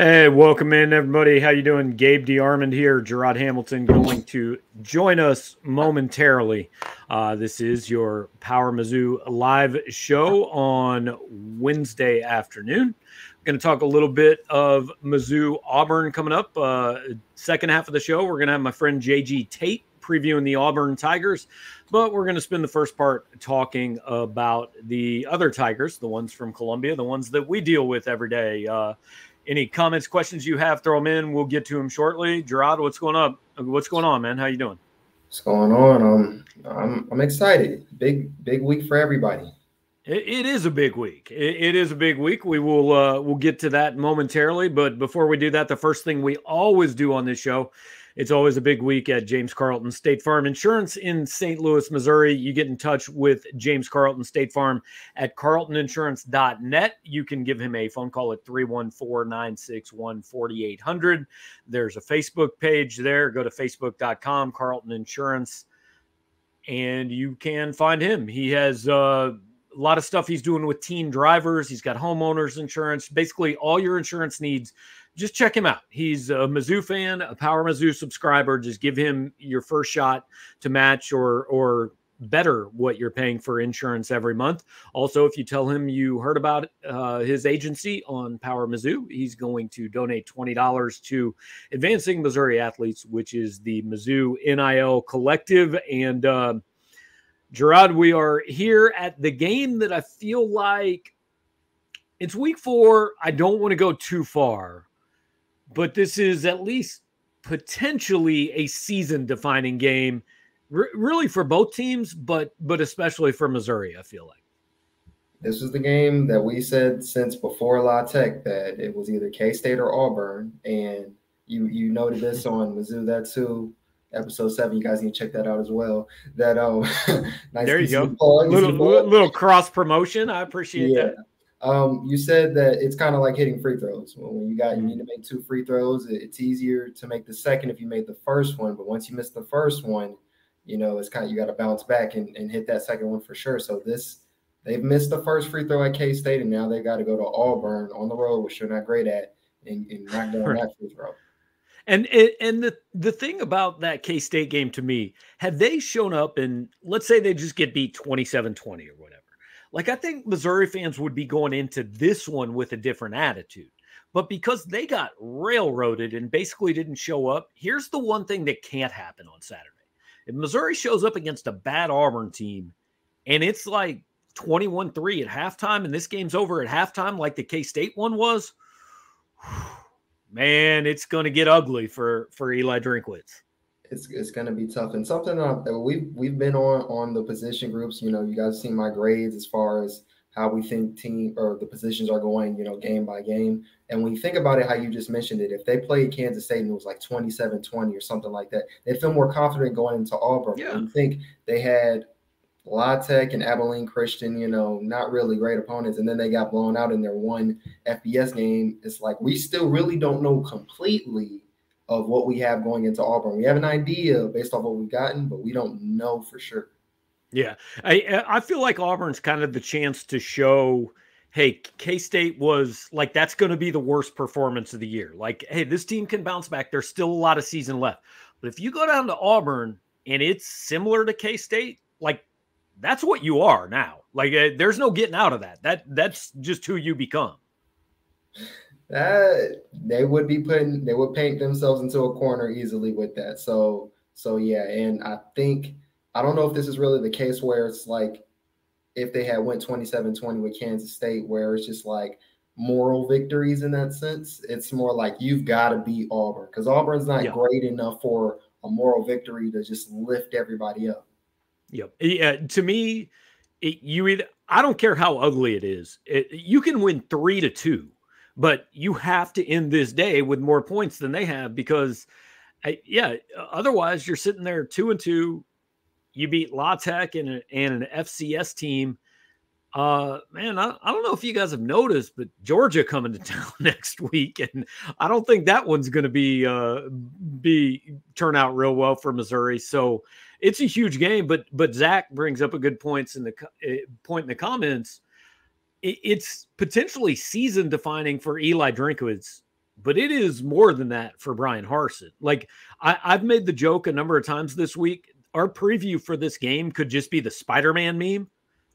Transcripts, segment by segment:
Hey, welcome in everybody. How you doing? Gabe DeArmond here. Gerard Hamilton going to join us momentarily. Uh, this is your Power Mizzou live show on Wednesday afternoon. Going to talk a little bit of Mizzou Auburn coming up. Uh, second half of the show, we're going to have my friend JG Tate previewing the Auburn Tigers, but we're going to spend the first part talking about the other Tigers, the ones from Columbia, the ones that we deal with every day. Uh, any comments, questions you have, throw them in. We'll get to them shortly. Gerard, what's going on? What's going on, man? How you doing? What's going on? Um, I'm I'm excited. Big big week for everybody. it, it is a big week. It, it is a big week. We will uh, we'll get to that momentarily. But before we do that, the first thing we always do on this show it's always a big week at James Carlton State Farm Insurance in St. Louis, Missouri. You get in touch with James Carlton State Farm at carltoninsurance.net. You can give him a phone call at 314 961 4800. There's a Facebook page there. Go to facebook.com, Carlton Insurance, and you can find him. He has uh, a lot of stuff he's doing with teen drivers. He's got homeowners insurance, basically all your insurance needs just check him out. He's a Mizzou fan, a Power Mizzou subscriber. Just give him your first shot to match or or better what you're paying for insurance every month. Also, if you tell him you heard about uh, his agency on Power Mizzou, he's going to donate twenty dollars to Advancing Missouri Athletes, which is the Mizzou NIL collective. And uh, Gerard, we are here at the game that I feel like it's week four. I don't want to go too far but this is at least potentially a season defining game r- really for both teams but but especially for missouri i feel like. This was the game that we said since before la tech that it was either k-state or auburn and you you noted this on mizzou that too episode seven. You guys need to check that out as well. That oh nice there you go. little, little cross promotion i appreciate yeah. that um, you said that it's kind of like hitting free throws. When you got you need to make two free throws, it's easier to make the second if you made the first one. But once you miss the first one, you know it's kind of you got to bounce back and, and hit that second one for sure. So this they've missed the first free throw at K State, and now they got to go to Auburn on the road, which they're not great at, and, and going right. that free throw. And and the the thing about that K State game to me, have they shown up and let's say they just get beat 27-20 or whatever like I think Missouri fans would be going into this one with a different attitude. But because they got railroaded and basically didn't show up, here's the one thing that can't happen on Saturday. If Missouri shows up against a bad Auburn team and it's like 21 3 at halftime and this game's over at halftime, like the K State one was, man, it's going to get ugly for, for Eli Drinkwitz it's it's going to be tough. And something that we've we've been on on the position groups. You know, you guys see my grades as far as how we think team or the positions are going. You know, game by game. And when you think about it, how you just mentioned it, if they played Kansas State and it was like 27-20 or something like that, they'd feel more confident going into Auburn. Yeah. You think they had La Tech and Abilene Christian, you know, not really great opponents, and then they got blown out in their one FBS game. It's like we still really don't know completely of what we have going into Auburn. We have an idea based off what we've gotten, but we don't know for sure. Yeah, I I feel like Auburn's kind of the chance to show, hey, K State was like that's going to be the worst performance of the year. Like, hey, this team can bounce back. There's still a lot of season left, but if you go down to Auburn and it's similar to K State, like that's what you are now. Like, uh, there's no getting out of that. That that's just who you become that they would be putting they would paint themselves into a corner easily with that. So so yeah, and I think I don't know if this is really the case where it's like if they had went 27-20 with Kansas State, where it's just like moral victories in that sense. It's more like you've got to beat Auburn because Auburn's not yeah. great enough for a moral victory to just lift everybody up. Yep. Eh, yeah. To me, it, you either I don't care how ugly it is. It, you can win three to two but you have to end this day with more points than they have because, yeah, otherwise you're sitting there two and two. You beat La Tech and, a, and an FCS team. Uh, man, I, I don't know if you guys have noticed, but Georgia coming to town next week, and I don't think that one's going to be uh, be turn out real well for Missouri. So it's a huge game. But but Zach brings up a good points in the eh, point in the comments it's potentially season defining for Eli Drinkwitz but it is more than that for Bryan Harsin. Like I, I've made the joke a number of times this week. Our preview for this game could just be the Spider-Man meme.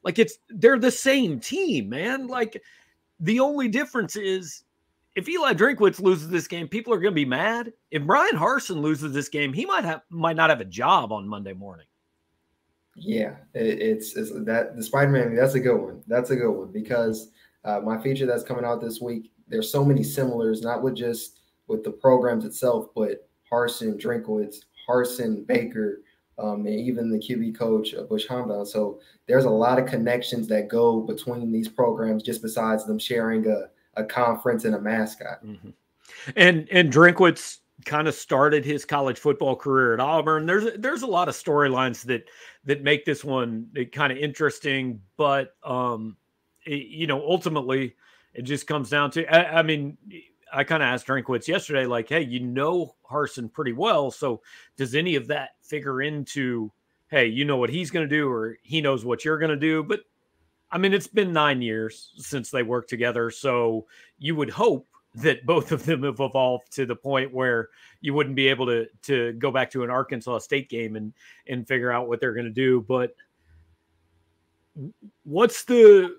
Like it's they're the same team, man. Like the only difference is if Eli Drinkwitz loses this game, people are going to be mad. If Bryan Harsin loses this game, he might have might not have a job on Monday morning. Yeah, it, it's, it's, that the Spider Man. That's a good one. That's a good one because uh, my feature that's coming out this week. There's so many similars, not with just with the programs itself, but Harsin, Drinkwitz, Harson Baker, um, and even the QB coach, uh, Bush Hamdan. So there's a lot of connections that go between these programs, just besides them sharing a, a conference and a mascot. Mm-hmm. And and Drinkwitz kind of started his college football career at Auburn. There's there's a lot of storylines that that make this one kind of interesting, but um, it, you know, ultimately, it just comes down to. I, I mean, I kind of asked Drinkwitz yesterday, like, hey, you know Harsin pretty well, so does any of that figure into, hey, you know what he's going to do, or he knows what you're going to do? But I mean, it's been nine years since they worked together, so you would hope that both of them have evolved to the point where you wouldn't be able to to go back to an Arkansas State game and and figure out what they're going to do. But what's the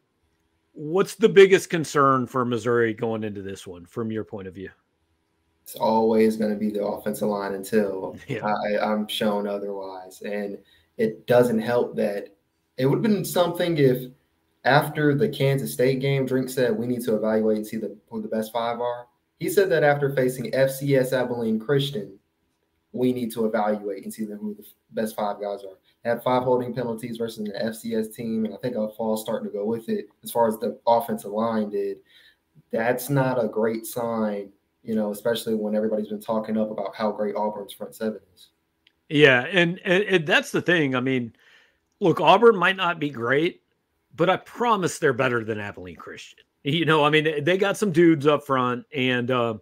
what's the biggest concern for Missouri going into this one from your point of view? It's always going to be the offensive line until yeah. I, I'm shown otherwise, and it doesn't help that it would have been something if after the Kansas State game, Drink said we need to evaluate and see the, who the best five are. He said that after facing FCS Abilene Christian, we need to evaluate and see who the best five guys are. They had five holding penalties versus an FCS team, and I think a fall starting to go with it as far as the offensive line did. That's not a great sign, you know, especially when everybody's been talking up about how great Auburn's front seven is. Yeah, and, and, and that's the thing. I mean, look, Auburn might not be great, but I promise they're better than Abilene Christian. You know, I mean, they got some dudes up front, and uh,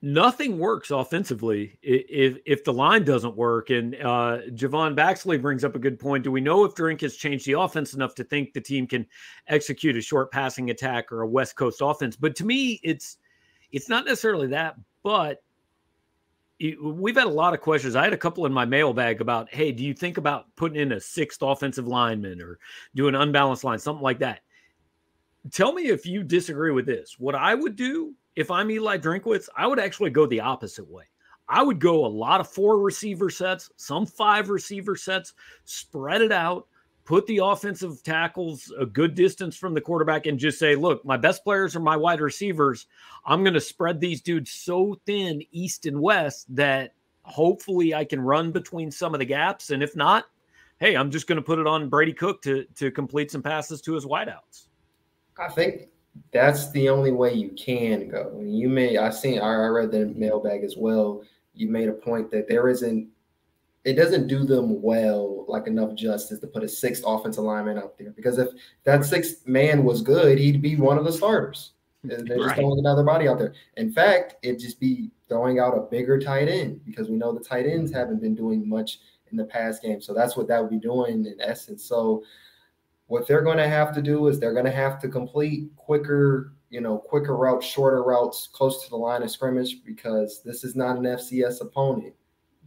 nothing works offensively if if the line doesn't work. And uh, Javon Baxley brings up a good point. Do we know if Drink has changed the offense enough to think the team can execute a short passing attack or a West Coast offense? But to me, it's it's not necessarily that, but we've had a lot of questions. I had a couple in my mailbag about, hey, do you think about putting in a sixth offensive lineman or do an unbalanced line, something like that? Tell me if you disagree with this. What I would do if I'm Eli Drinkwitz, I would actually go the opposite way. I would go a lot of four receiver sets, some five receiver sets, spread it out, put the offensive tackles a good distance from the quarterback and just say, look, my best players are my wide receivers. I'm going to spread these dudes so thin east and west that hopefully I can run between some of the gaps. And if not, hey, I'm just going to put it on Brady Cook to to complete some passes to his wideouts. I think that's the only way you can go. You may I seen I read the mailbag as well. You made a point that there isn't it doesn't do them well like enough justice to put a sixth offensive lineman out there because if that sixth man was good, he'd be one of the starters. They're just right. throwing another body out there. In fact, it'd just be throwing out a bigger tight end because we know the tight ends mm-hmm. haven't been doing much in the past game. So that's what that would be doing in essence. So what they're going to have to do is they're going to have to complete quicker, you know, quicker routes, shorter routes close to the line of scrimmage because this is not an FCS opponent.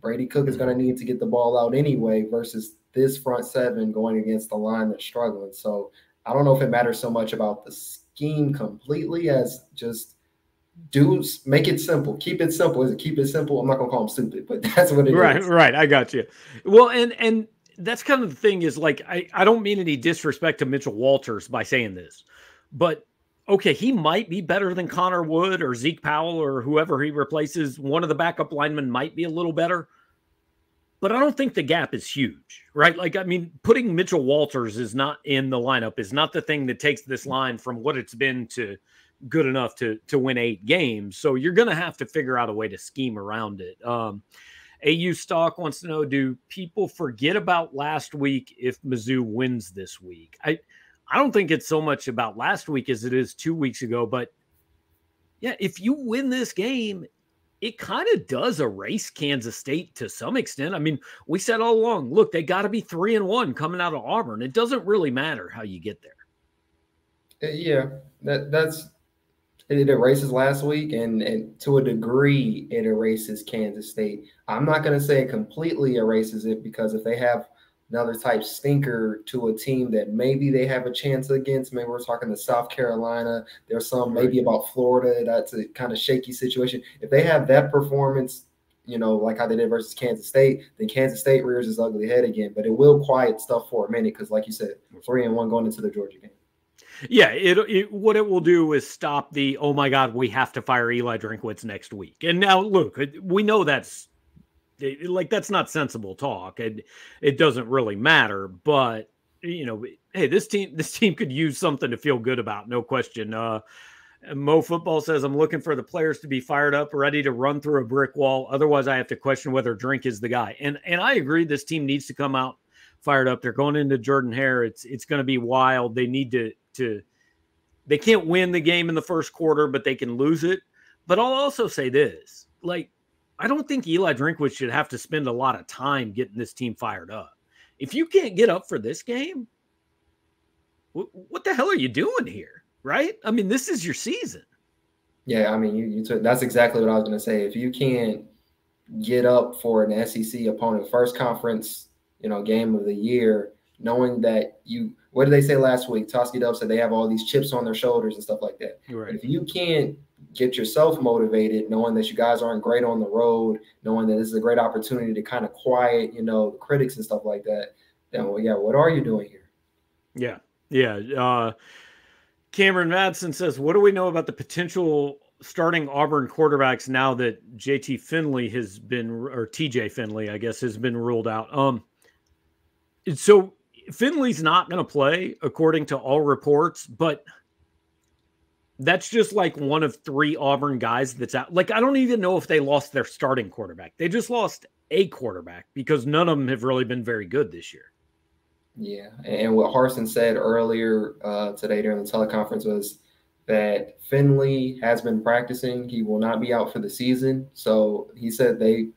Brady Cook is going to need to get the ball out anyway versus this front seven going against the line that's struggling. So I don't know if it matters so much about the scheme completely as just do make it simple. Keep it simple. Is it keep it simple? I'm not gonna call them stupid, but that's what it right, is. right, Right, I got you. Well, and and that's kind of the thing is like I, I don't mean any disrespect to Mitchell Walters by saying this, but okay, he might be better than Connor Wood or Zeke Powell or whoever he replaces. One of the backup linemen might be a little better, but I don't think the gap is huge, right? Like, I mean, putting Mitchell Walters is not in the lineup is not the thing that takes this line from what it's been to good enough to to win eight games. So you're going to have to figure out a way to scheme around it. Um, AU Stock wants to know: Do people forget about last week if Mizzou wins this week? I I don't think it's so much about last week as it is two weeks ago, but yeah, if you win this game, it kind of does erase Kansas State to some extent. I mean, we said all along, look, they got to be three and one coming out of Auburn. It doesn't really matter how you get there. Uh, yeah, that that's it erases last week, and, and to a degree, it erases Kansas State. I'm not going to say it completely erases it because if they have another type stinker to a team that maybe they have a chance against, maybe we're talking to South Carolina, there's some maybe about Florida, that's a kind of shaky situation. If they have that performance, you know, like how they did versus Kansas State, then Kansas State rears its ugly head again. But it will quiet stuff for a minute because, like you said, three and one going into the Georgia game. Yeah, it, it, what it will do is stop the oh my god we have to fire Eli Drinkwitz next week. And now look, we know that's like that's not sensible talk. It it doesn't really matter, but you know, hey, this team this team could use something to feel good about, no question. Uh Mo Football says I'm looking for the players to be fired up, ready to run through a brick wall. Otherwise, I have to question whether Drink is the guy. And and I agree, this team needs to come out fired up. They're going into Jordan Hare. It's it's going to be wild. They need to to they can't win the game in the first quarter, but they can lose it. But I'll also say this: like, I don't think Eli Drinkwitz should have to spend a lot of time getting this team fired up. If you can't get up for this game, what the hell are you doing here? Right? I mean, this is your season. Yeah, I mean, you, you took that's exactly what I was going to say. If you can't get up for an SEC opponent, first conference, you know, game of the year, knowing that you what did they say last week? Tauskie Dove said they have all these chips on their shoulders and stuff like that. Right. If you can't get yourself motivated, knowing that you guys aren't great on the road, knowing that this is a great opportunity to kind of quiet, you know, the critics and stuff like that, then well, yeah, what are you doing here? Yeah, yeah. Uh, Cameron Madsen says, "What do we know about the potential starting Auburn quarterbacks now that JT Finley has been, or TJ Finley, I guess, has been ruled out?" Um, so Finley's not going to play, according to all reports, but that's just like one of three Auburn guys that's out. Like, I don't even know if they lost their starting quarterback. They just lost a quarterback because none of them have really been very good this year. Yeah. And what Harsin said earlier uh, today during the teleconference was that Finley has been practicing. He will not be out for the season. So he said they,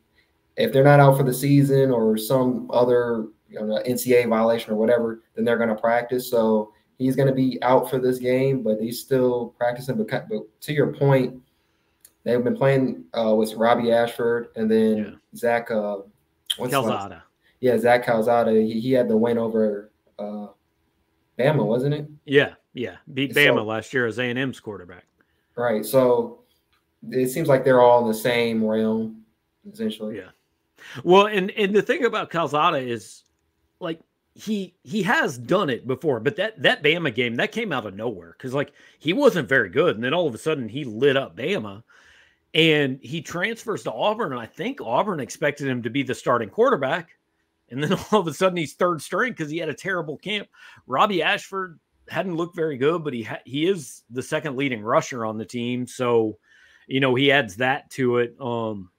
if they're not out for the season or some other you know, NCAA violation or whatever, then they're going to practice. So he's going to be out for this game, but he's still practicing. But, but to your point, they've been playing uh, with Robbie Ashford and then yeah. Zach. Uh, what's Calzada. Yeah, Zach Calzada. He, he had the win over uh, Bama, wasn't it? Yeah, yeah. Beat Bama so, last year as A and M's quarterback. Right. So it seems like they're all in the same realm, essentially. Yeah. Well, and and the thing about Calzada is like he he has done it before, but that that Bama game that came out of nowhere because like he wasn't very good, and then all of a sudden he lit up Bama, and he transfers to Auburn, and I think Auburn expected him to be the starting quarterback, and then all of a sudden he's third string because he had a terrible camp. Robbie Ashford hadn't looked very good, but he ha- he is the second leading rusher on the team, so you know he adds that to it. Um,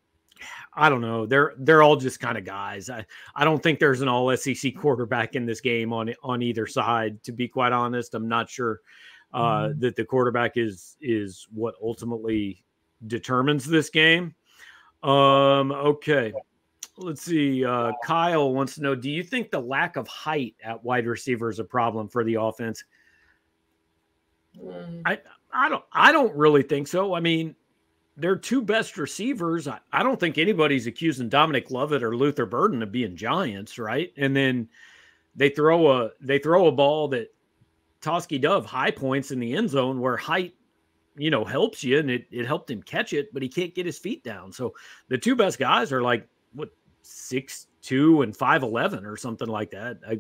I don't know. They're they're all just kind of guys. I, I don't think there's an all SEC quarterback in this game on on either side. To be quite honest, I'm not sure uh, mm-hmm. that the quarterback is is what ultimately determines this game. Um, okay, let's see. Uh, Kyle wants to know: Do you think the lack of height at wide receiver is a problem for the offense? Mm. I I don't I don't really think so. I mean, their two best receivers, I, I, don't think anybody's accusing Dominic Lovett or Luther Burden of being giants, right? And then they throw a they throw a ball that Tauskie Dove high points in the end zone where height, you know, helps you and it, it helped him catch it, but he can't get his feet down. So the two best guys are like what six two and five eleven or something like that. I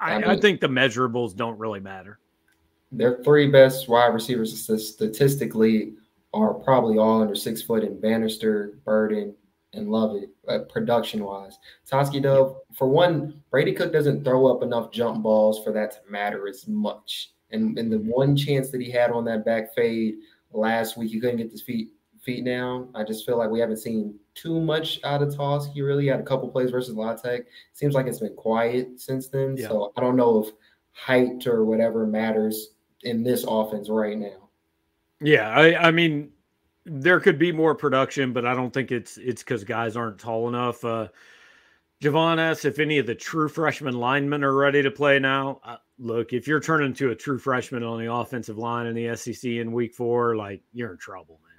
I, I, mean, I think the measurables don't really matter. Their three best wide receivers statistically are probably all under six foot in Banister, Burden, and Lovett, uh, production wise. Tauskie Dove, for one, Brady Cook doesn't throw up enough jump balls for that to matter as much. And, and the one chance that he had on that back fade last week, he couldn't get his feet feet down. I just feel like we haven't seen too much out of Tauskie really. Had a couple plays versus La Tech. Seems like it's been quiet since then. Yeah. So I don't know if height or whatever matters in this offense right now. Yeah, I, I mean, there could be more production, but I don't think it's it's because guys aren't tall enough. Uh, Javon asks if any of the true freshman linemen are ready to play now. Uh, look, if you're turning to a true freshman on the offensive line in the SEC in week four, like you're in trouble, man.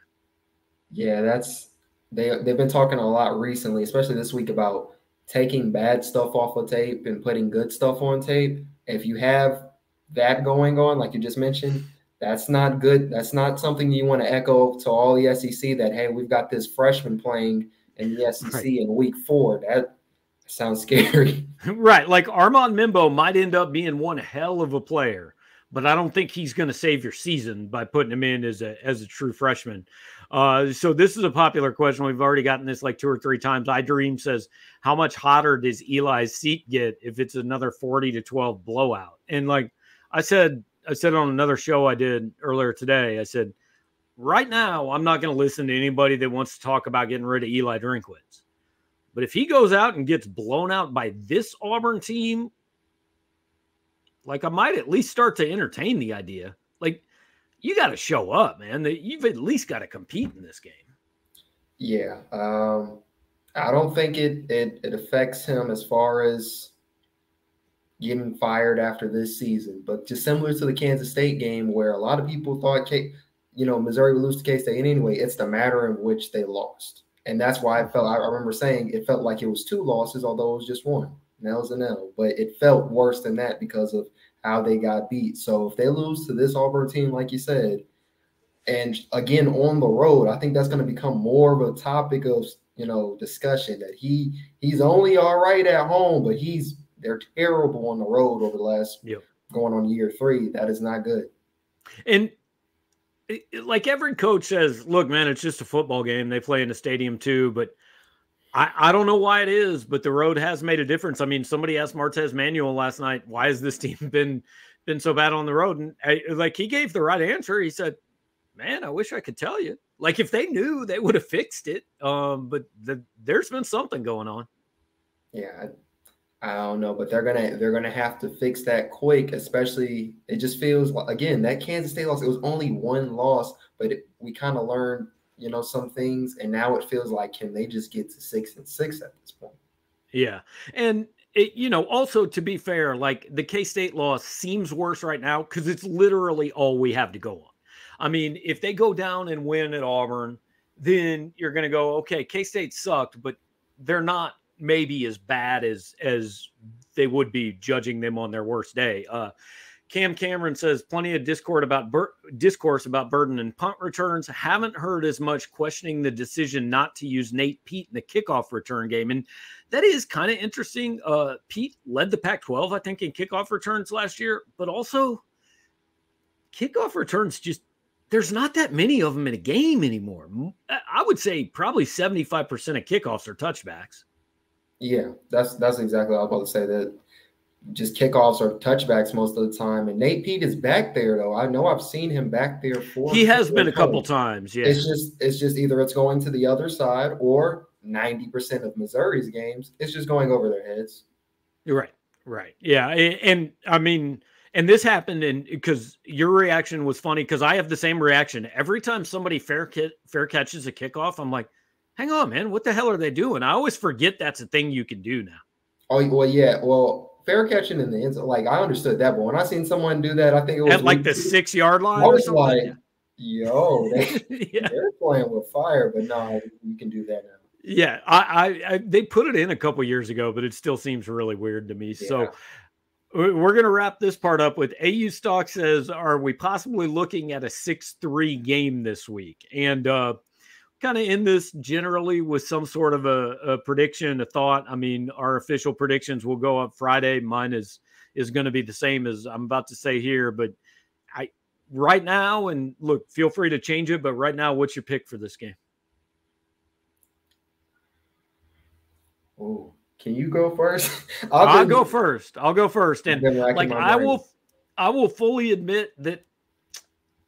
Yeah, that's they they've been talking a lot recently, especially this week about taking bad stuff off of tape and putting good stuff on tape. If you have that going on, like you just mentioned, that's not good. That's not something you want to echo to all the SEC that hey, we've got this freshman playing in the SEC right. in week four. That sounds scary. right. Like Armand Membou might end up being one hell of a player, but I don't think he's going to save your season by putting him in as a as a true freshman. Uh, so this is a popular question. We've already gotten this like two or three times. I Dream says, "How much hotter does Eli's seat get if it's another forty to twelve blowout?" And like I said, I said on another show I did earlier today, I said, right now I'm not going to listen to anybody that wants to talk about getting rid of Eli Drinkwitz. But if he goes out and gets blown out by this Auburn team, like I might at least start to entertain the idea. Like you got to show up, man. You've at least got to compete in this game. Yeah, um, I don't think it, it it affects him as far as getting fired after this season. But just similar to the Kansas State game, where a lot of people thought, you know, Missouri would lose to K State anyway. It's the matter in which they lost. And that's why I felt I remember saying it felt like it was two losses, although it was just one. That was and L. But it felt worse than that because of how they got beat. So if they lose to this Auburn team, like you said, and again on the road, I think that's going to become more of a topic of you know discussion that he he's only all right at home, but he's they're terrible on the road over the last yep. going on year three. That is not good. And like every coach says, look, man, it's just a football game. They play in a stadium too, but I, I don't know why it is, but the road has made a difference. I mean, somebody asked Martez Manuel last night, why has this team been been so bad on the road? And I, like he gave the right answer. He said, "Man, I wish I could tell you. Like if they knew, they would have fixed it. Um, but the, there's been something going on." Yeah, I don't know, but they're gonna they're gonna have to fix that quick. Especially, it just feels again that Kansas State loss. It was only one loss, but it, we kind of learned you know some things, and now it feels like can they just get to six and six at this point? Yeah, and it, you know, also to be fair, like the K State loss seems worse right now because it's literally all we have to go on. I mean, if they go down and win at Auburn, then you're to go, okay, K State sucked, but they're not maybe as bad as as they would be judging them on their worst day. Uh, Cam Cameron says plenty of discord about bur- discourse about burden and punt returns. Haven't heard as much questioning the decision not to use Nate Peat in the kickoff return game, and that is kind of interesting. Uh, Peat led the Pac-12, I think, in kickoff returns last year, but also kickoff returns just there's not that many of them in a game anymore. I would say probably 75% of kickoffs are touchbacks. Yeah, that's that's exactly what I was about to say. That just kickoffs or touchbacks most of the time. And Nate Peat is back there though. I know I've seen him back there for. He has been a couple times. Yeah, it's just it's just either it's going to the other side or ninety percent of Missouri's games it's just going over their heads. You're right. Right. Yeah. And, and I mean, and this happened and because your reaction was funny because I have the same reaction every time somebody fair kit fair catches a kickoff. I'm like hang on, man, what the hell are they doing? I always forget that's a thing you can do now. Oh well, yeah. Well, fair catching in the end, like I understood that, but when I seen someone do that, I think it was at like the six yard line. I was like, yo, they, yeah. they're playing with fire, but no, you can do that now. Yeah, I, I, I, they put it in a couple years ago, but it still seems really weird to me. Yeah. So we're going to wrap this part up with AU stock says, are we possibly looking at a 6-3 game this week? And uh kind of end this generally with some sort of a, a, prediction, a thought. I mean, our official predictions will go up Friday. Mine is is going to be the same as I'm about to say here, but I right now and look, feel free to change it, but right now, what's your pick for this game? Oh, can you go first? I'll, I'll go first. I'll go first, and like I will, I will fully admit that,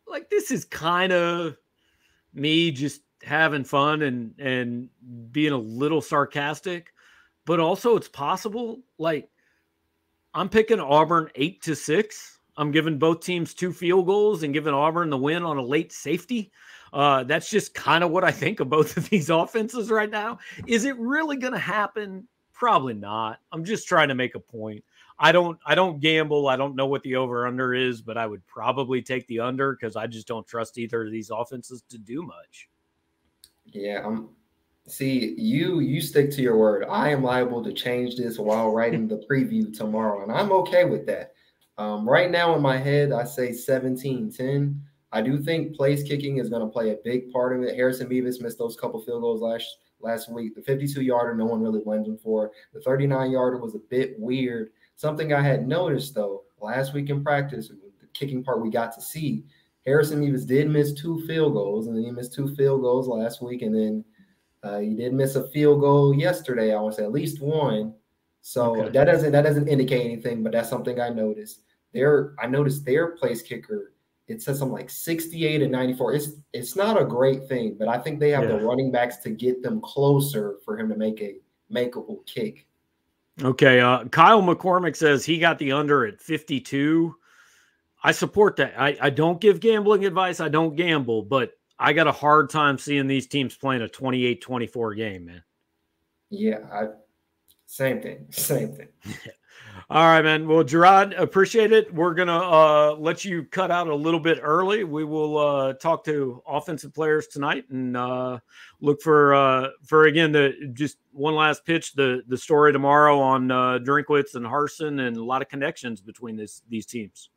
like this is kind of me just having fun and and being a little sarcastic, but also it's possible. Like I'm picking Auburn eight to six. I'm giving both teams two field goals and giving Auburn the win on a late safety. Uh, that's just kind of what I think of both of these offenses right now. Is it really going to happen Probably not. I'm just trying to make a point. I don't I don't gamble. I don't know what the over under is, but I would probably take the under because I just don't trust either of these offenses to do much. Yeah, I'm see you you stick to your word. I am liable to change this while writing the preview tomorrow, and I'm okay with that. Um, right now in my head, I say 17-10. I do think place kicking is going to play a big part of it. Harrison Mevis missed those couple field goals last last week. The 52 yarder, no one really blamed him for. The 39 yarder was a bit weird. Something I had noticed though last week in practice, the kicking part we got to see, Harrison Mevis did miss two field goals, and then he missed two field goals last week, and then uh, he did miss a field goal yesterday. I want to say at least one. So okay. that doesn't that doesn't indicate anything, but that's something I noticed. There, I noticed their place kicker. It says something like 68 and 94. It's it's not a great thing, but I think they have yeah. the running backs to get them closer for him to make a makeable kick. Okay. Uh, Kyle McCormick says he got the under at 52. I support that. I, I don't give gambling advice. I don't gamble, but I got a hard time seeing these teams playing a 28 24 game, man. Yeah. I, same thing. Same thing. All right, man. Well, Gerard, appreciate it. We're gonna uh, let you cut out a little bit early. We will uh, talk to offensive players tonight and uh, look for uh, for again the just one last pitch the the story tomorrow on uh, Drinkwitz and Harsin and a lot of connections between this these teams.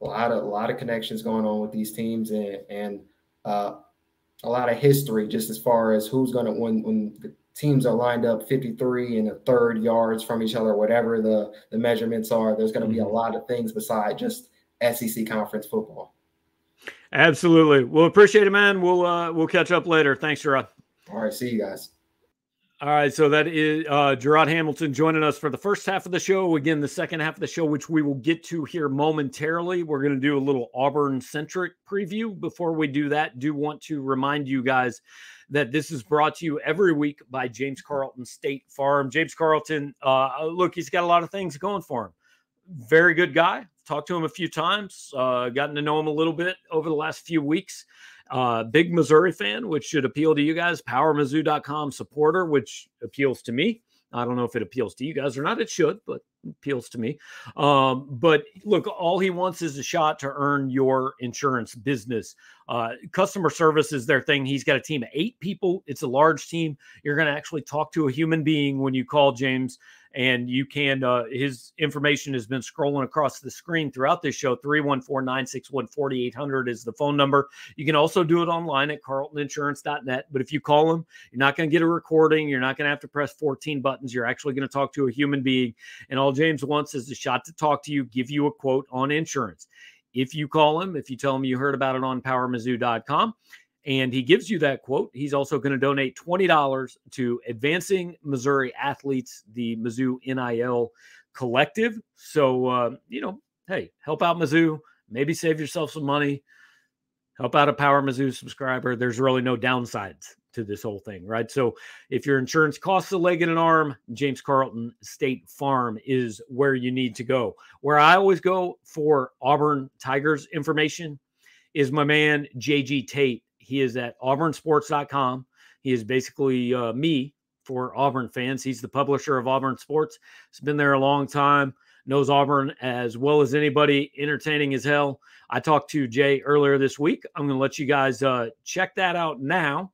A lot of a lot of connections going on with these teams and and uh, a lot of history just as far as who's going to when when the teams are lined up 53 and a third yards from each other, whatever the, the measurements are, there's going to be a mm-hmm. lot of things besides just SEC conference football. Absolutely. We'll appreciate it, man. We'll uh, we'll catch up later. Thanks, Gerard. All right. See you guys. All right, so that is uh, Gerard Hamilton joining us for the first half of the show. Again, the second half of the show, which we will get to here momentarily. We're going to do a little Auburn centric preview. Before we do that, do want to remind you guys that this is brought to you every week by James Carlton State Farm. James Carlton, uh, look, he's got a lot of things going for him. Very good guy. Talked to him a few times, uh, gotten to know him a little bit over the last few weeks. Uh, big Missouri fan, which should appeal to you guys. PowerMizzou.com supporter, which appeals to me. I don't know if it appeals to you guys or not. It should, but appeals to me. Um, but look, all he wants is a shot to earn your insurance business. Uh, customer service is their thing. He's got a team of eight people. It's a large team. You're going to actually talk to a human being when you call James and you can uh, his information has been scrolling across the screen throughout this show. 314-961-4800 is the phone number. You can also do it online at carltoninsurance.net but if you call him you're not going to get a recording. You're not going to have to press 14 buttons. You're actually going to talk to a human being. And all james wants is a shot to talk to you give you a quote on insurance. If you call him if you tell him you heard about it on powermizzou.com and he gives you that quote. He's also going to donate $20 to Advancing Missouri Athletes, the Mizzou NIL collective. So, uh, you know, hey, help out Mizzou, maybe save yourself some money, help out a Power Mizzou subscriber. There's really no downsides to this whole thing, right? So, if your insurance costs a leg and an arm, James Carlton State Farm is where you need to go. Where I always go for Auburn Tigers information is my man JG Tate he is at auburnsports.com. He is basically uh, me for Auburn fans. He's the publisher of Auburn Sports. He's been there a long time, knows Auburn as well as anybody, entertaining as hell. I talked to Jay earlier this week. I'm going to let you guys uh, check that out now,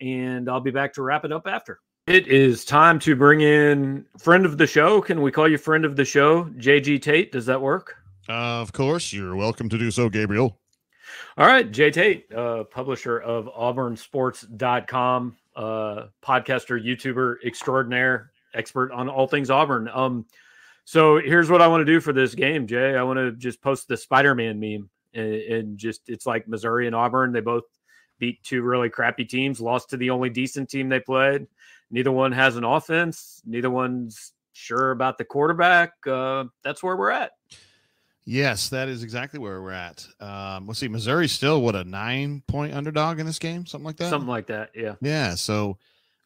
and I'll be back to wrap it up after. It is time to bring in friend of the show. Can we call you friend of the show, JG Tate? Does that work? Uh, of course. You're welcome to do so, Gabriel. All right, Jay Tate, uh, publisher of auburnsports.com, uh, podcaster, YouTuber extraordinaire, expert on all things Auburn. Um, so here's what I want to do for this game, Jay. I want to just post the Spider-Man meme and, and just it's like Missouri and Auburn. They both beat two really crappy teams, lost to the only decent team they played. Neither one has an offense. Neither one's sure about the quarterback. Uh, that's where we're at. Yes, that is exactly where we're at. Um, let's see, Missouri still what a nine point underdog in this game, something like that. Something like that, yeah. Yeah. So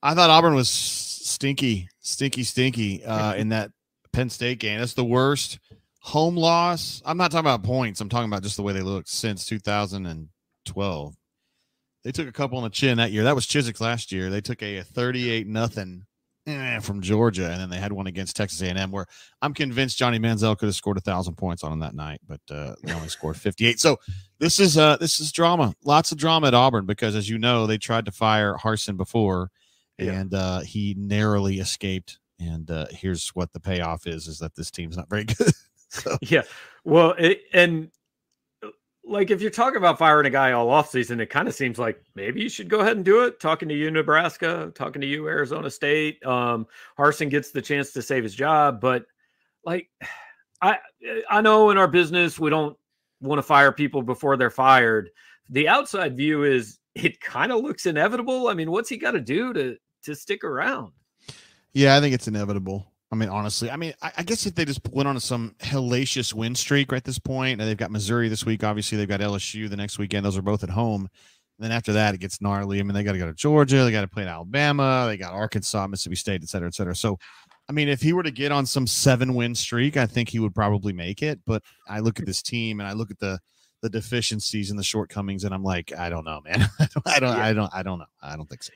I thought Auburn was stinky, stinky, stinky uh, in that Penn State game. That's the worst home loss. I'm not talking about points. I'm talking about just the way they looked since 2012. They took a couple on the chin that year. That was Chiswick last year. They took a, a 38 nothing eh, from Georgia, and then they had one against Texas A&M where I'm convinced Johnny Manziel could have scored a thousand points on him that night, but uh, they only scored 58. So this is uh this is drama, lots of drama at Auburn because as you know they tried to fire Harsin before, Yeah. and uh, he narrowly escaped. And uh, here's what the payoff is: is that this team's not very good. so, Yeah. Well, it, and like if you're talking about firing a guy all offseason, it kind of seems like maybe you should go ahead and do it. Talking to you, Nebraska, talking to you, Arizona State. Um, Harsin gets the chance to save his job, but like I I know in our business we don't want to fire people before they're fired. The outside view is it kind of looks inevitable. I mean, what's he got to do to to stick around? Yeah, I think it's inevitable. I mean, honestly, I mean, I, I guess if they just went on some hellacious win streak right at this point, and they've got Missouri this week, obviously they've got LSU the next weekend. Those are both at home. And then after that, it gets gnarly. I mean, they got to go to Georgia, they got to play in Alabama, they got Arkansas, Mississippi State, et cetera, et cetera. So, I mean, if he were to get on some seven win streak, I think he would probably make it. But I look at this team and I look at the the deficiencies and the shortcomings, and I'm like, I don't know, man. I don't, I don't, Yeah. I don't, I don't know. I don't think so.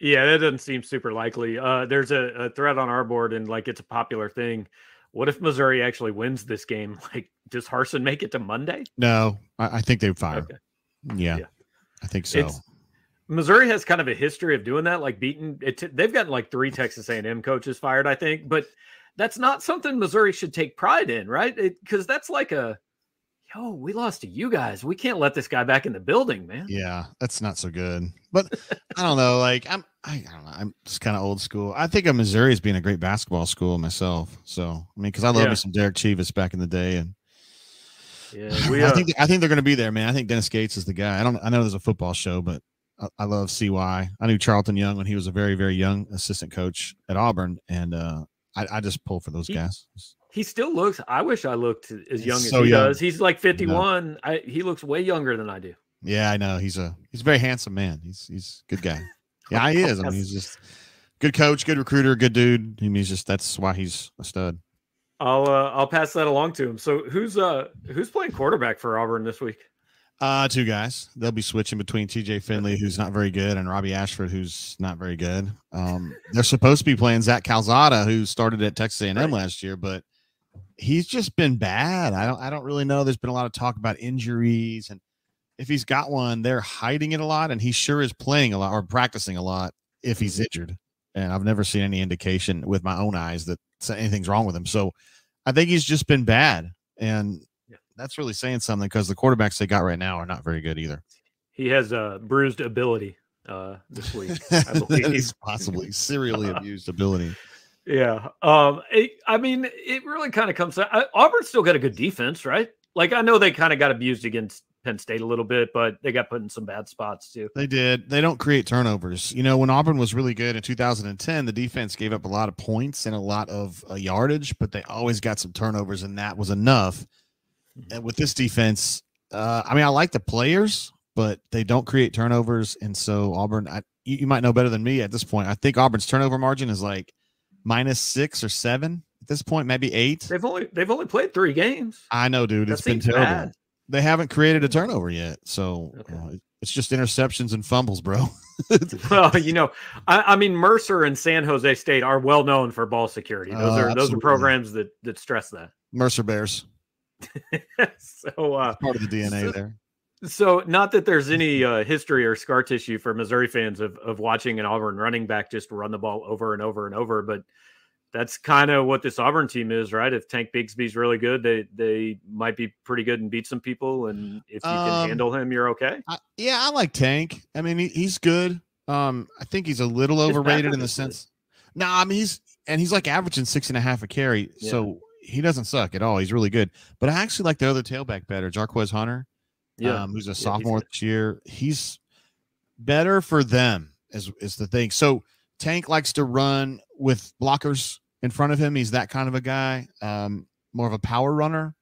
Yeah, that doesn't seem super likely. Uh, there's a, a thread on our board, and like it's a popular thing. What if Missouri actually wins this game? Like, does Harsin make it to Monday? No, I, I think they fire. Okay. Yeah, Yeah. I think so. It's- Missouri has kind of a history of doing that, like beating it. They've gotten like three Texas A&M coaches fired, I think, but that's not something Missouri should take pride in, right? Because that's like a, yo, we lost to you guys. We can't let this guy back in the building, man. yeah, that's not so good. But I don't know. Like I'm, I, I don't know. I'm just kind of old school. I think of Missouri as being a great basketball school myself. So I mean, because I love Yeah. me some Derrick Chievous back in the day, and Yeah, we. I Uh, think I think they're going to be there, man. I think Dennis Gates is the guy. I don't. I know there's a football show, but I, I love CY. I knew Charlton Young when he was a very very young assistant coach at Auburn, and uh, I, I just pull for those He- guys. He still looks. I wish I looked as young as so he young. does. He's like 51. I, he looks way younger than I do. Yeah, I know. He's a he's a very handsome man. He's he's a good guy. Yeah, he is. I mean, he's just good coach, good recruiter, good dude. I mean, he's just that's why he's a stud. I'll uh, I'll pass that along to him. So who's uh who's playing quarterback for Auburn this week? Uh, two guys. They'll be switching between TJ Finley, who's not very good, and Robbie Ashford, who's not very good. Um, they're supposed to be playing Zach Calzada, who started at Texas A&M Right. last year, but he's just been bad. I don't I don't really know. There's been a lot of talk about injuries, and if he's got one, they're hiding it a lot, and he sure is playing a lot or practicing a lot if he's injured. And I've never seen any indication with my own eyes that anything's wrong with him. So I think he's just been bad, and that's really saying something because the quarterbacks they got right now are not very good either. He has uh bruised ability uh this week. I believe. is possibly serially abused ability. Yeah. Um. It, I mean, it really kind of comes. I, Auburn's still got a good defense, right? Like I know they kind of got abused against Penn State a little bit, but they got put in some bad spots too. They did. They don't create turnovers. You know, when Auburn was really good in 2010, the defense gave up a lot of points and a lot of uh, yardage, but they always got some turnovers, and that was enough. And with this defense, uh, I mean, I like the players, but they don't create turnovers, and so Auburn. I, you, you might know better than me at this point. I think Auburn's turnover margin is like minus six or seven at this point, maybe eight. They've only they've only played three games. I know, dude. That It's been terrible. bad. They haven't created a turnover yet, so Okay. uh, it's just interceptions and fumbles, bro. Well, you know, I, I mean, Mercer and San Jose State are well known for ball security. Those Oh, are those are programs that that stress that. Mercer Bears, so, uh, part of the DNA So- there. So not that there's any uh, history or scar tissue for Missouri fans of of watching an Auburn running back just run the ball over and over and over, but that's kind of what this Auburn team is, right? If Tank Bigsby's really good, they they might be pretty good and beat some people, and if you can Um, handle him, you're okay. I, yeah, I like Tank. I mean, he, he's good. Um, I think he's a little overrated in the sense. No, I mean he's and he's like averaging six and a half a carry, Yeah. so he doesn't suck at all. He's really good. But I actually like the other tailback better, Jarquez Hunter. Um, who's a sophomore good. this year. He's better for them, is is the thing. So Tank likes to run with blockers in front of him. He's that kind of a guy, um, more of a power runner.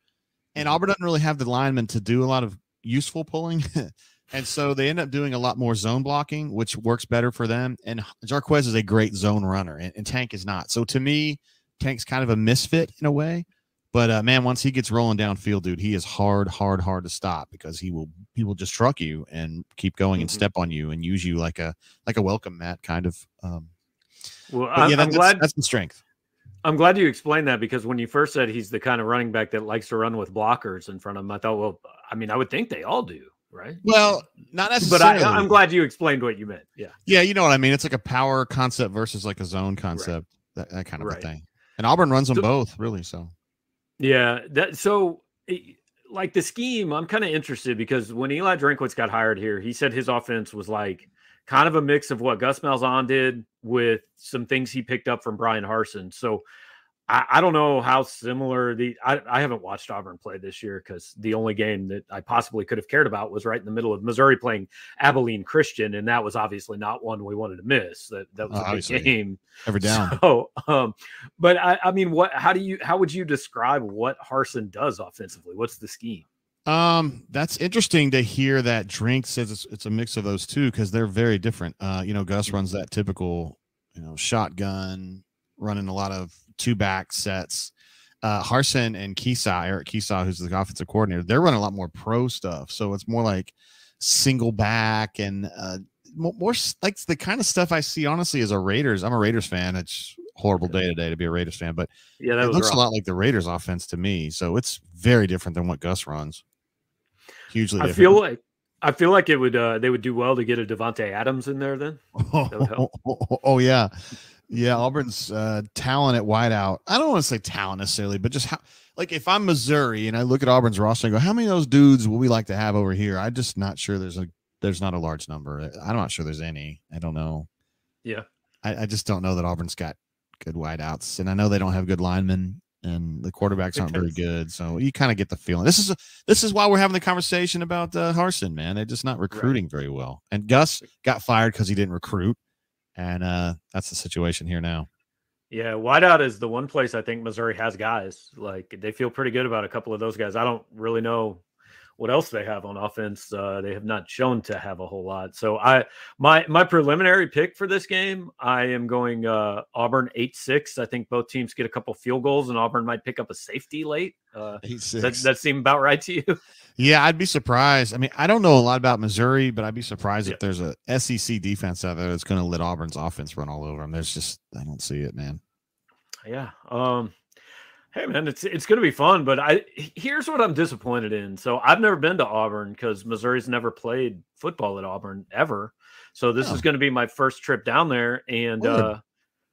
And Mhm. Auburn doesn't really have the linemen to do a lot of useful pulling. and so they end up doing a lot more zone blocking, which works better for them. And Jarquez is a great zone runner, and, and Tank is not. So to me, Tank's kind of a misfit in a way. But uh, man, once he gets rolling downfield, dude, he is hard, hard, hard to stop because he will he will just truck you and keep going and Mhm. step on you and use you like a like a welcome mat kind of. Um, Well, I'm, yeah, that- I'm that's, glad that's the strength. I'm glad you explained that because when you first said he's the kind of running back that likes to run with blockers in front of him, I thought, well, I mean, I would think they all do, right? Well, not necessarily But. I, I'm glad you explained what you meant. Yeah. Yeah, you know what I mean. It's like a power concept versus like a zone concept, that, that kind of Right. a thing. And Auburn runs them So- both, really. So Yeah, that so eh, like the scheme, I'm kind of interested because when Eli Drinkwitz got hired here, he said his offense was like kind of a mix of what Gus Malzahn did with some things he picked up from Bryan Harsin. So I, I don't know how similar the I, I haven't watched Auburn play this year because the only game that I possibly could have cared about was right in the middle of Missouri playing Abilene Christian, and that was obviously not one we wanted to miss. That that was Oh, a big game. every down. So, um, but I, I mean, what? How do you? How would you describe what Harsin does offensively? What's the scheme? Um, that's interesting to hear that Drink says it's, it's a mix of those two because they're very different. Uh, you know, Gus runs that typical, you know, shotgun, running a lot of two back sets. Uh, Harsin and Kiesau, Eric Kiesau, who's the offensive coordinator, they're running a lot more pro stuff. So it's more like single back and uh, mo- more like the kind of stuff I see, honestly, as a Raiders. I'm a Raiders fan. It's horrible day to day to be a Raiders fan, but Yeah, that it looks rough. a lot like the Raiders offense to me. So it's very different than what Gus runs. Hugely I feel like I feel like it would. Uh, they would do well to get a Davante Adams in there. Then would help. Oh, yeah. Yeah, Auburn's uh, talent at wideout. I don't want to say talent necessarily, but just how, like, if I'm Missouri and I look at Auburn's roster and go, how many of those dudes will we like to have over here? I'm just not sure. There's a there's not a large number. I'm not sure there's any. I don't know. Yeah. I, I just don't know that Auburn's got good wideouts, and I know they don't have good linemen, and the quarterbacks aren't very good. So you kind of get the feeling. This is a, this is why we're having the conversation about uh, Harsin. Man, they're just not recruiting very well. And Gus got fired because he didn't recruit, and uh, that's the situation here now. yeah, wideout is the one place I think Missouri has guys. Like they feel pretty good about a couple of those guys. I don't really know what else they have on offense. Uh, they have not shown to have a whole lot. So I my my preliminary pick for this game, I am going uh, Auburn eight six. I think both teams get a couple field goals, and Auburn might pick up a safety late. Uh, Eight that, that seem about right to you? Yeah, I'd be surprised. I mean, I don't know a lot about Missouri, but I'd be surprised Yeah. if there's a SEC defense out there that's going to let Auburn's offense run all over them. There's just I don't see it, man. Yeah. Um hey man, it's it's gonna be fun, but I here's what I'm disappointed in. So I've never been to Auburn because Missouri's never played football at Auburn ever. So this Oh. is gonna be my first trip down there. And uh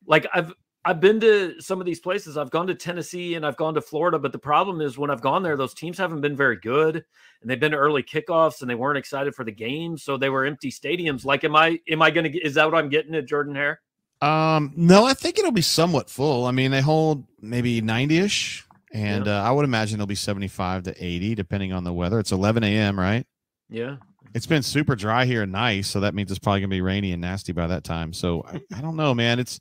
like I've I've been to some of these places. I've gone to Tennessee and I've gone to Florida, but the problem is when I've gone there, those teams haven't been very good, and they've been to early kickoffs and they weren't excited for the game, so they were empty stadiums. Like, am I am I going to get? Is that what I'm getting at Jordan Hare? Um, no, I think it'll be somewhat full. I mean, they hold maybe 90 ish, and uh, I would imagine it'll be 75 to 80, depending on the weather. It's 11 a.m., right? Yeah, It's been super dry here and nice, so that means it's probably gonna be rainy and nasty by that time. So I, I don't know, man. It's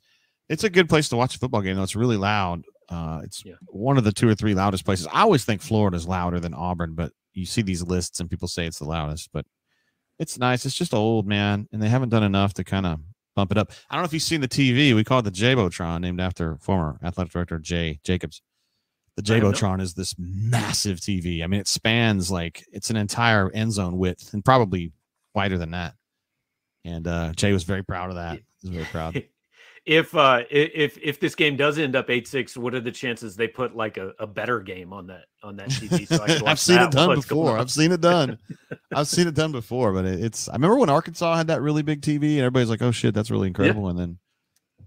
it's a good place to watch a football game though. It's really loud. Uh, it's Yeah. one of the two or three loudest places. I always think Florida's louder than Auburn, but you see these lists and people say it's the loudest. But it's nice. It's just old, man, and they haven't done enough to kind of bump it up. I don't know if you've seen the TV. We call it the Jabotron, named after former athletic director Jay Jacobs. The Jabotron is this massive TV. I mean, it spans like it's an entire end zone width and probably wider than that. And uh, Jay was very proud of that. He was very proud. if uh if if this game does end up eight six, what are the chances they put like a, a better game on that on that TV? So I I've seen it done while it's going before. I've seen it done. I've seen it done before, but it, it's. I remember when Arkansas had that really big TV, and everybody's like, "Oh shit, that's really incredible." And then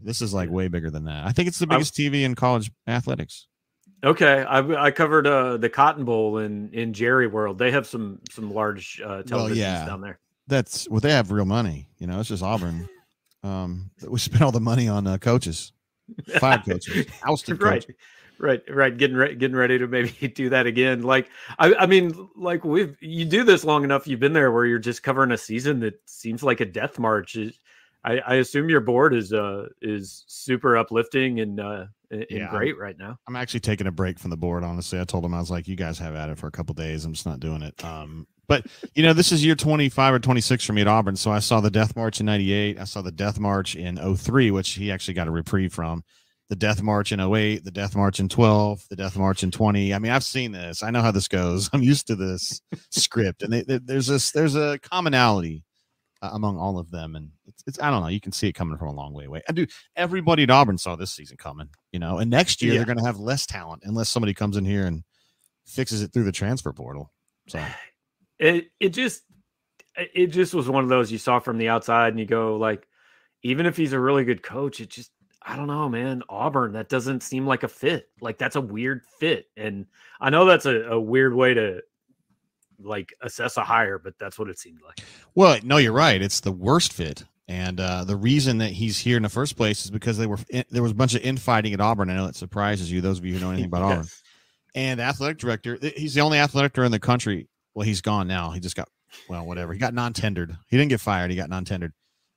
this is like way bigger than that. I think it's the biggest TV in college athletics. Okay, I I covered uh the Cotton Bowl in in Jerry World. They have some some large uh televisions yeah. down there. That's well, they have real money. You know, it's just Auburn. Um, we spent all the money on uh, coaches, fired coaches, ousted right. coaches. right. Right. Getting ready getting ready to maybe do that again. Like i i mean like we've you do this long enough you've been there where you're just covering a season that seems like a death march. It- i i assume your board is uh is super uplifting and uh and Yeah. great right now I'm actually taking a break from the board. Honestly, I told them I was like, "You guys have at it for a couple days. I'm just not doing it." Um, but you know, this is year 25 or 26 for me at Auburn. So I saw the Death March in '98. I saw the Death March in 03, which he actually got a reprieve from. The Death March in 08, the Death March in 12, the Death March in 20. I mean, I've seen this. I know how this goes. I'm used to this script, and they, they- there's this there's a commonality among all of them, and it's, it's I don't know. You can see it coming from a long way away. I do. Everybody at Auburn saw this season coming, you know. And next year Yeah. they're going to have less talent unless somebody comes in here and fixes it through the transfer portal. So it it just it just was one of those you saw from the outside and you go like even if he's a really good coach it just i don't know man auburn that doesn't seem like a fit like that's a weird fit and i know that's a, a weird way to like assess a hire but that's what it seemed like Well, no, you're right. It's the worst fit, and uh, the reason that he's here in the first place is because they were in, there was a bunch of infighting at Auburn. I know that surprises you, those of you who know anything about Auburn. And the athletic director, he's the only athletic director in the country. Well, he's gone now. He just got well, whatever. He got non-tendered. He didn't get fired. He got non-tendered.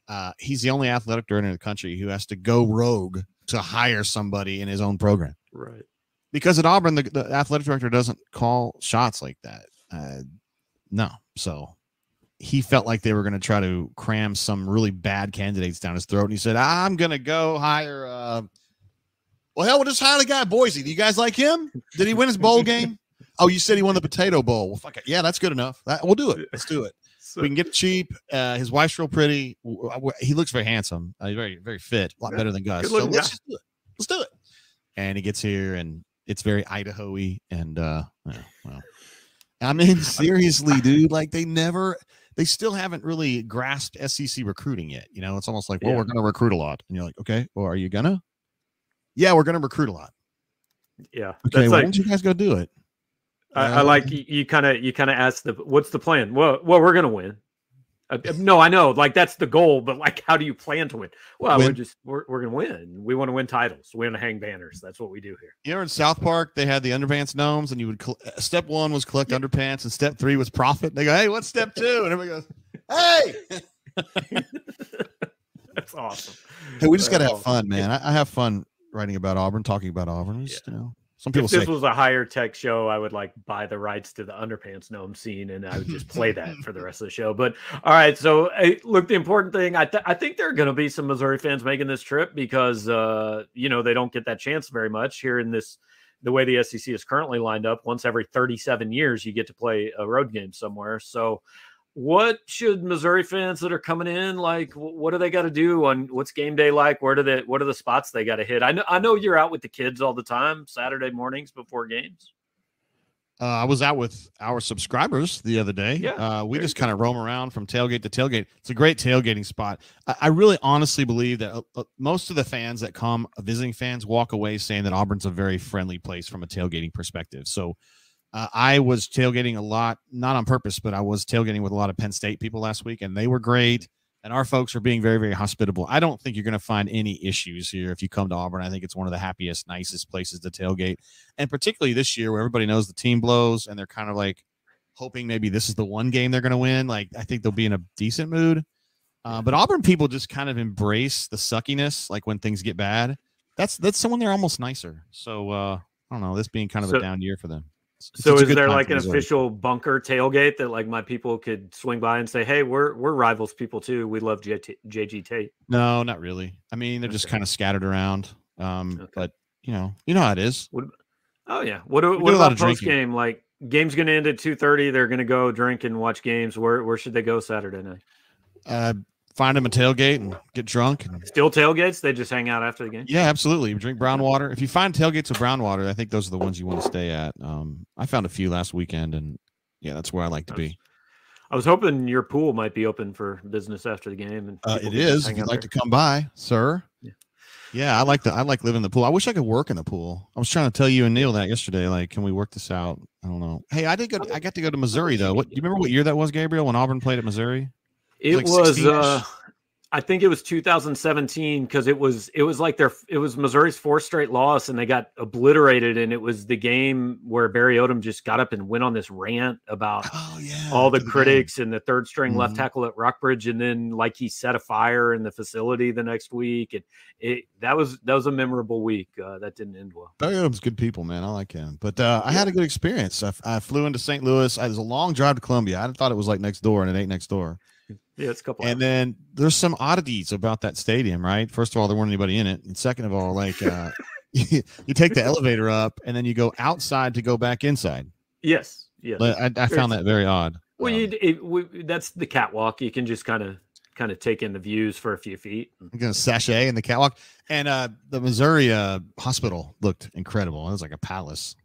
Uh, he's the only athletic director in the country who has to go rogue to hire somebody in his own program right because at Auburn, the, the athletic director doesn't call shots like that. Uh, no, so he felt like they were going to try to cram some really bad candidates down his throat, and he said, "I'm going to go hire." Uh, well, hell, we'll just hire the guy Boise. Do you guys like him? Did he win his bowl game? Oh, you said he won the Potato Bowl. Well, fuck it. Yeah, that's good enough. That, we'll do it. Let's do it. so, We can get it cheap. Uh, his wife's real pretty. W- He looks very handsome. Uh, he's very, very fit. A lot Yeah, better than Gus. good So looking let's do it. Let's do it. And he gets here, and it's very Idaho-y. And uh, well, well, I mean, seriously, dude. Like they never, they still haven't really grasped SEC recruiting yet. You know, it's almost like, well, Yeah. we're going to recruit a lot, and you're like, okay, well, are you gonna? Yeah, we're going to recruit a lot. yeah Okay, that's why don't you guys go do it? I, I uh, like you, kind of you kind of ask the what's the plan well well we're gonna win Uh, uh, no, I know, like that's the goal, but like, how do you plan to win? Well, we're just we're, we're gonna win. We want to win titles. We want to hang banners. That's what we do here. You know, in South Park, they had the underpants gnomes, and you would col- uh, step one was collect underpants, and step three was profit. And They go, "Hey, what's step two? And everybody goes, "Hey, That's awesome. hey, we just got to have fun, man. I, I have fun writing about Auburn, talking about Auburn. Just, you know, some people If say, this was a higher tech show, I would like buy the rights to the underpants gnome scene, and I would just play that for the rest of the show. But all right, so hey, look, the important thing, I th- I think there are going to be some Missouri fans making this trip because uh, you know they don't get that chance very much here in this the way the SEC is currently lined up. Once every 37 years, you get to play a road game somewhere. So. What should Missouri fans that are coming in like? What do they got to do on what's game day like? Where do they? What are the spots they got to hit? I know. I know you're out with the kids all the time, Saturday mornings before games. uh, I was out with our subscribers the other day. Yeah, uh, we just kind of roam around from tailgate to tailgate. It's a great tailgating spot. I, I really honestly believe that uh, uh, most of the fans that come, visiting fans, walk away saying that Auburn's a very friendly place from a tailgating perspective. So uh, I was tailgating a lot, not on purpose, but I was tailgating with a lot of Penn State people last week, and they were great. And our folks are being very, very hospitable. I don't think you're going to find any issues here if you come to Auburn. I think it's one of the happiest, nicest places to tailgate. And particularly this year where everybody knows the team blows and they're kind of like hoping maybe this is the one game they're going to win. Like, I think they'll be in a decent mood. Uh, but Auburn people just kind of embrace the suckiness, like when things get bad. That's that's someone they're almost nicer. So uh, I don't know. This being kind of So- a down year for them. So is there like an official bunker tailgate that like my people could swing by and say, "Hey, we're we're rivals people too. We love JT, JG Tate." No, not really. I mean, they're just kind of scattered around. Um, Okay. but you know, you know how it is. Oh yeah. What do, We what do about post game? Like game's going to end at two thirty. They're going to go drink and watch games. Where where should they go Saturday night? Uh, find them a tailgate and get drunk. And, Still tailgates. They just hang out after the game. yeah, absolutely. Drink brown water. If you find tailgates with brown water, I think those are the ones you want to stay at. Um, I found a few last weekend, and yeah, that's where I like to be. I was hoping your pool might be open for business after the game. And Uh, it is. If you'd like there. to come by, sir. Yeah. Yeah, I like the I like living in the pool. I wish I could work in the pool. I was trying to tell you and Neil that yesterday. Like, can we work this out? I don't know. Hey, I did go. I got to go to Missouri though. What do you remember? What year that was, Gabriel? When Auburn played at Missouri? It like was, 16-ish? uh, I think it was 2017 because it was it was like their it was Missouri's fourth straight loss and they got obliterated and it was the game where Barry Odom just got up and went on this rant about Oh yeah. all the to game. critics and the third string left Mhm. tackle at Rockbridge and then like he set a fire in the facility the next week and it that was that was a memorable week uh, that didn't end well. Barry Odom's good people, man. I like him. But uh, I had a good experience. I, I flew into St. Louis. I, it was a long drive to Columbia. I thought it was like next door, and it ain't next door. Yeah, it's a couple. And hours. then there's some oddities about that stadium, right? First of all, there weren't anybody in it, and second of all, like uh, you, take the elevator up, and then you go outside to go back inside. yes, yes. But I, I found that very odd. Well, Um, it, we, that's the catwalk. You can just kind of kind of take in the views for a few feet. I'm gonna sashay in the catwalk, and uh, the Missouri uh, hospital looked incredible. It was like a palace.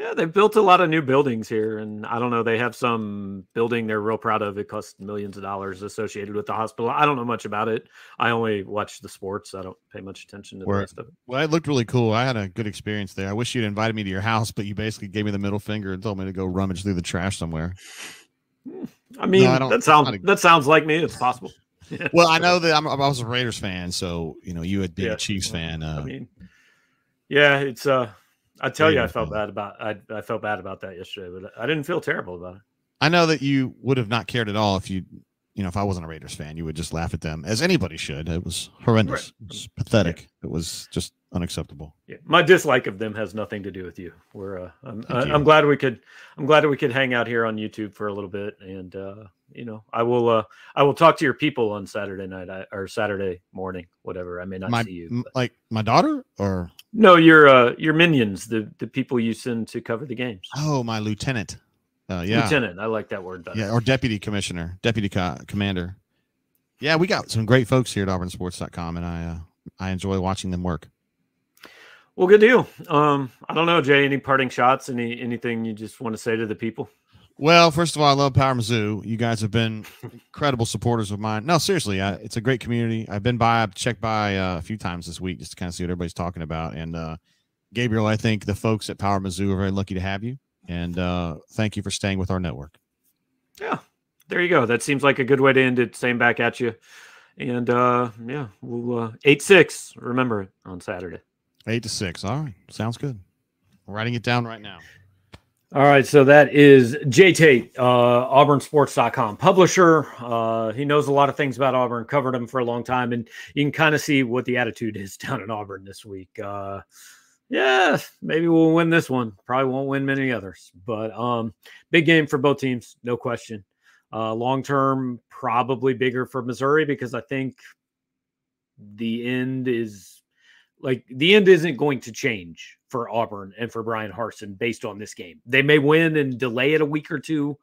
Yeah, they've built a lot of new buildings here, and I don't know. They have some building they're real proud of. It costs millions of dollars associated with the hospital. I don't know much about it. I only watch the sports. I don't pay much attention to the Where- rest of it. Well, it looked really cool. I had a good experience there. I wish you'd invited me to your house, but you basically gave me the middle finger and told me to go rummage through the trash somewhere. I mean, I that sounds a- that sounds like me. It's possible. Yeah, Well, I know that I'm, I was a Raiders fan, so you know you had been Yeah, a Chiefs fan. I Uh, mean, yeah, it's uh. I tell you, I felt bad about I I felt bad about that yesterday, but I didn't feel terrible about it. I know that you would have not cared at all if you, you know, if I wasn't a Raiders fan, you would just laugh at them as anybody should. It was horrendous. Right. It was pathetic. It was just unacceptable. Yeah, my dislike of them has nothing to do with you. We're uh, I'm I, you. I'm glad we could I'm glad we could hang out here on YouTube for a little bit, and uh, you know I will uh, I will talk to your people on Saturday night I, or Saturday morning, whatever. I may not my see you. but- like my daughter or No, your uh, your minions, the the people you send to cover the games. oh my lieutenant. Uh, yeah, Lieutenant, I like that word better. yeah, or deputy commissioner, deputy co- commander. Yeah, we got some great folks here at auburnsports.com, and I uh, I enjoy watching them work. Well, good deal. Um, I don't know, Jay. Any parting shots? Any anything you just want to say to the people? Well, first of all, I love Power Mizzou. You guys have been incredible supporters of mine. No, seriously, I, it's a great community. I've been by, I've checked by uh, a few times this week just to kind of see what everybody's talking about. And uh, Gabriel, I think the folks at Power Mizzou are very lucky to have you. And uh, thank you for staying with our network. Yeah, there you go. That seems like a good way to end it. Same back at you. And uh, yeah, we'll uh, eight six. Remember it on Saturday. Eight to six. All right, sounds good. I'm writing it down right now. All right, so that is Jay Tate, uh, auburnsports.com publisher. Uh, he knows a lot of things about Auburn, covered him for a long time, and you can kind of see what the attitude is down in Auburn this week. Uh, yeah, maybe we'll win this one. Probably won't win many others, but um, big game for both teams, no question. Uh, long term, probably bigger for Missouri because I think the end is like the end isn't going to change for Auburn and for Bryan Harsin based on this game. They may win and delay it a week or two,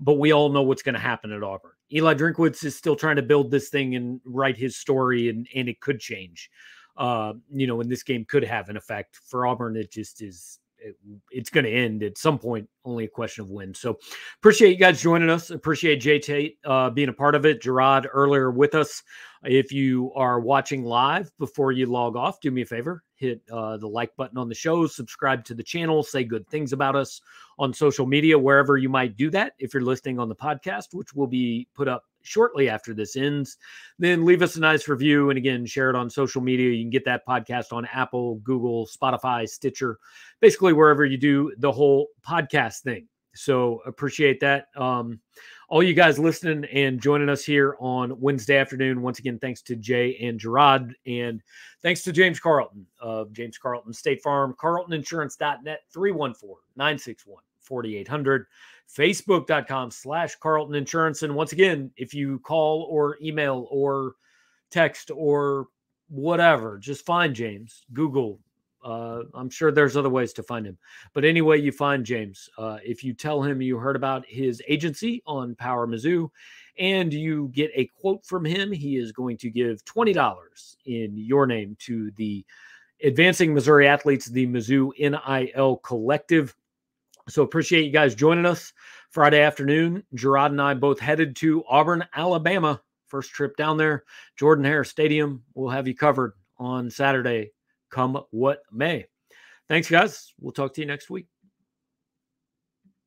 but we all know what's going to happen at Auburn. Eli Drinkwitz is still trying to build this thing and write his story, and and it could change. Uh, you know, and this game could have an effect for Auburn. It just is. It, it's going to end at some point. Only a question of when. So, appreciate you guys joining us. Appreciate Jay Tate uh, being a part of it. Gerard earlier with us. If you are watching live before you log off, do me a favor hit uh, the like button on the show, subscribe to the channel, say good things about us on social media, wherever you might do that. If you're listening on the podcast, which will be put up shortly after this ends, then leave us a nice review. And again, share it on social media. You can get that podcast on Apple, Google, Spotify, Stitcher, basically wherever you do the whole podcast thing. So appreciate that. Um, all you guys listening and joining us here on Wednesday afternoon. Once again, thanks to Jay and Gerard, and thanks to James Carlton of James Carlton State Farm, carltoninsurance.net, 314 961 4800, facebook.com slash Carlton Insurance. And once again, if you call or email or text or whatever, just find James, Google. Uh, I'm sure there's other ways to find him. But anyway, you find James. Uh, if you tell him you heard about his agency on Power Mizzou and you get a quote from him, he is going to give $20 in your name to the Advancing Missouri Athletes, the Mizzou NIL Collective. So appreciate you guys joining us Friday afternoon. Gerard and I both headed to Auburn, Alabama. First trip down there, Jordan Hare Stadium. We'll have you covered on Saturday, come what may. Thanks, guys. We'll talk to you next week.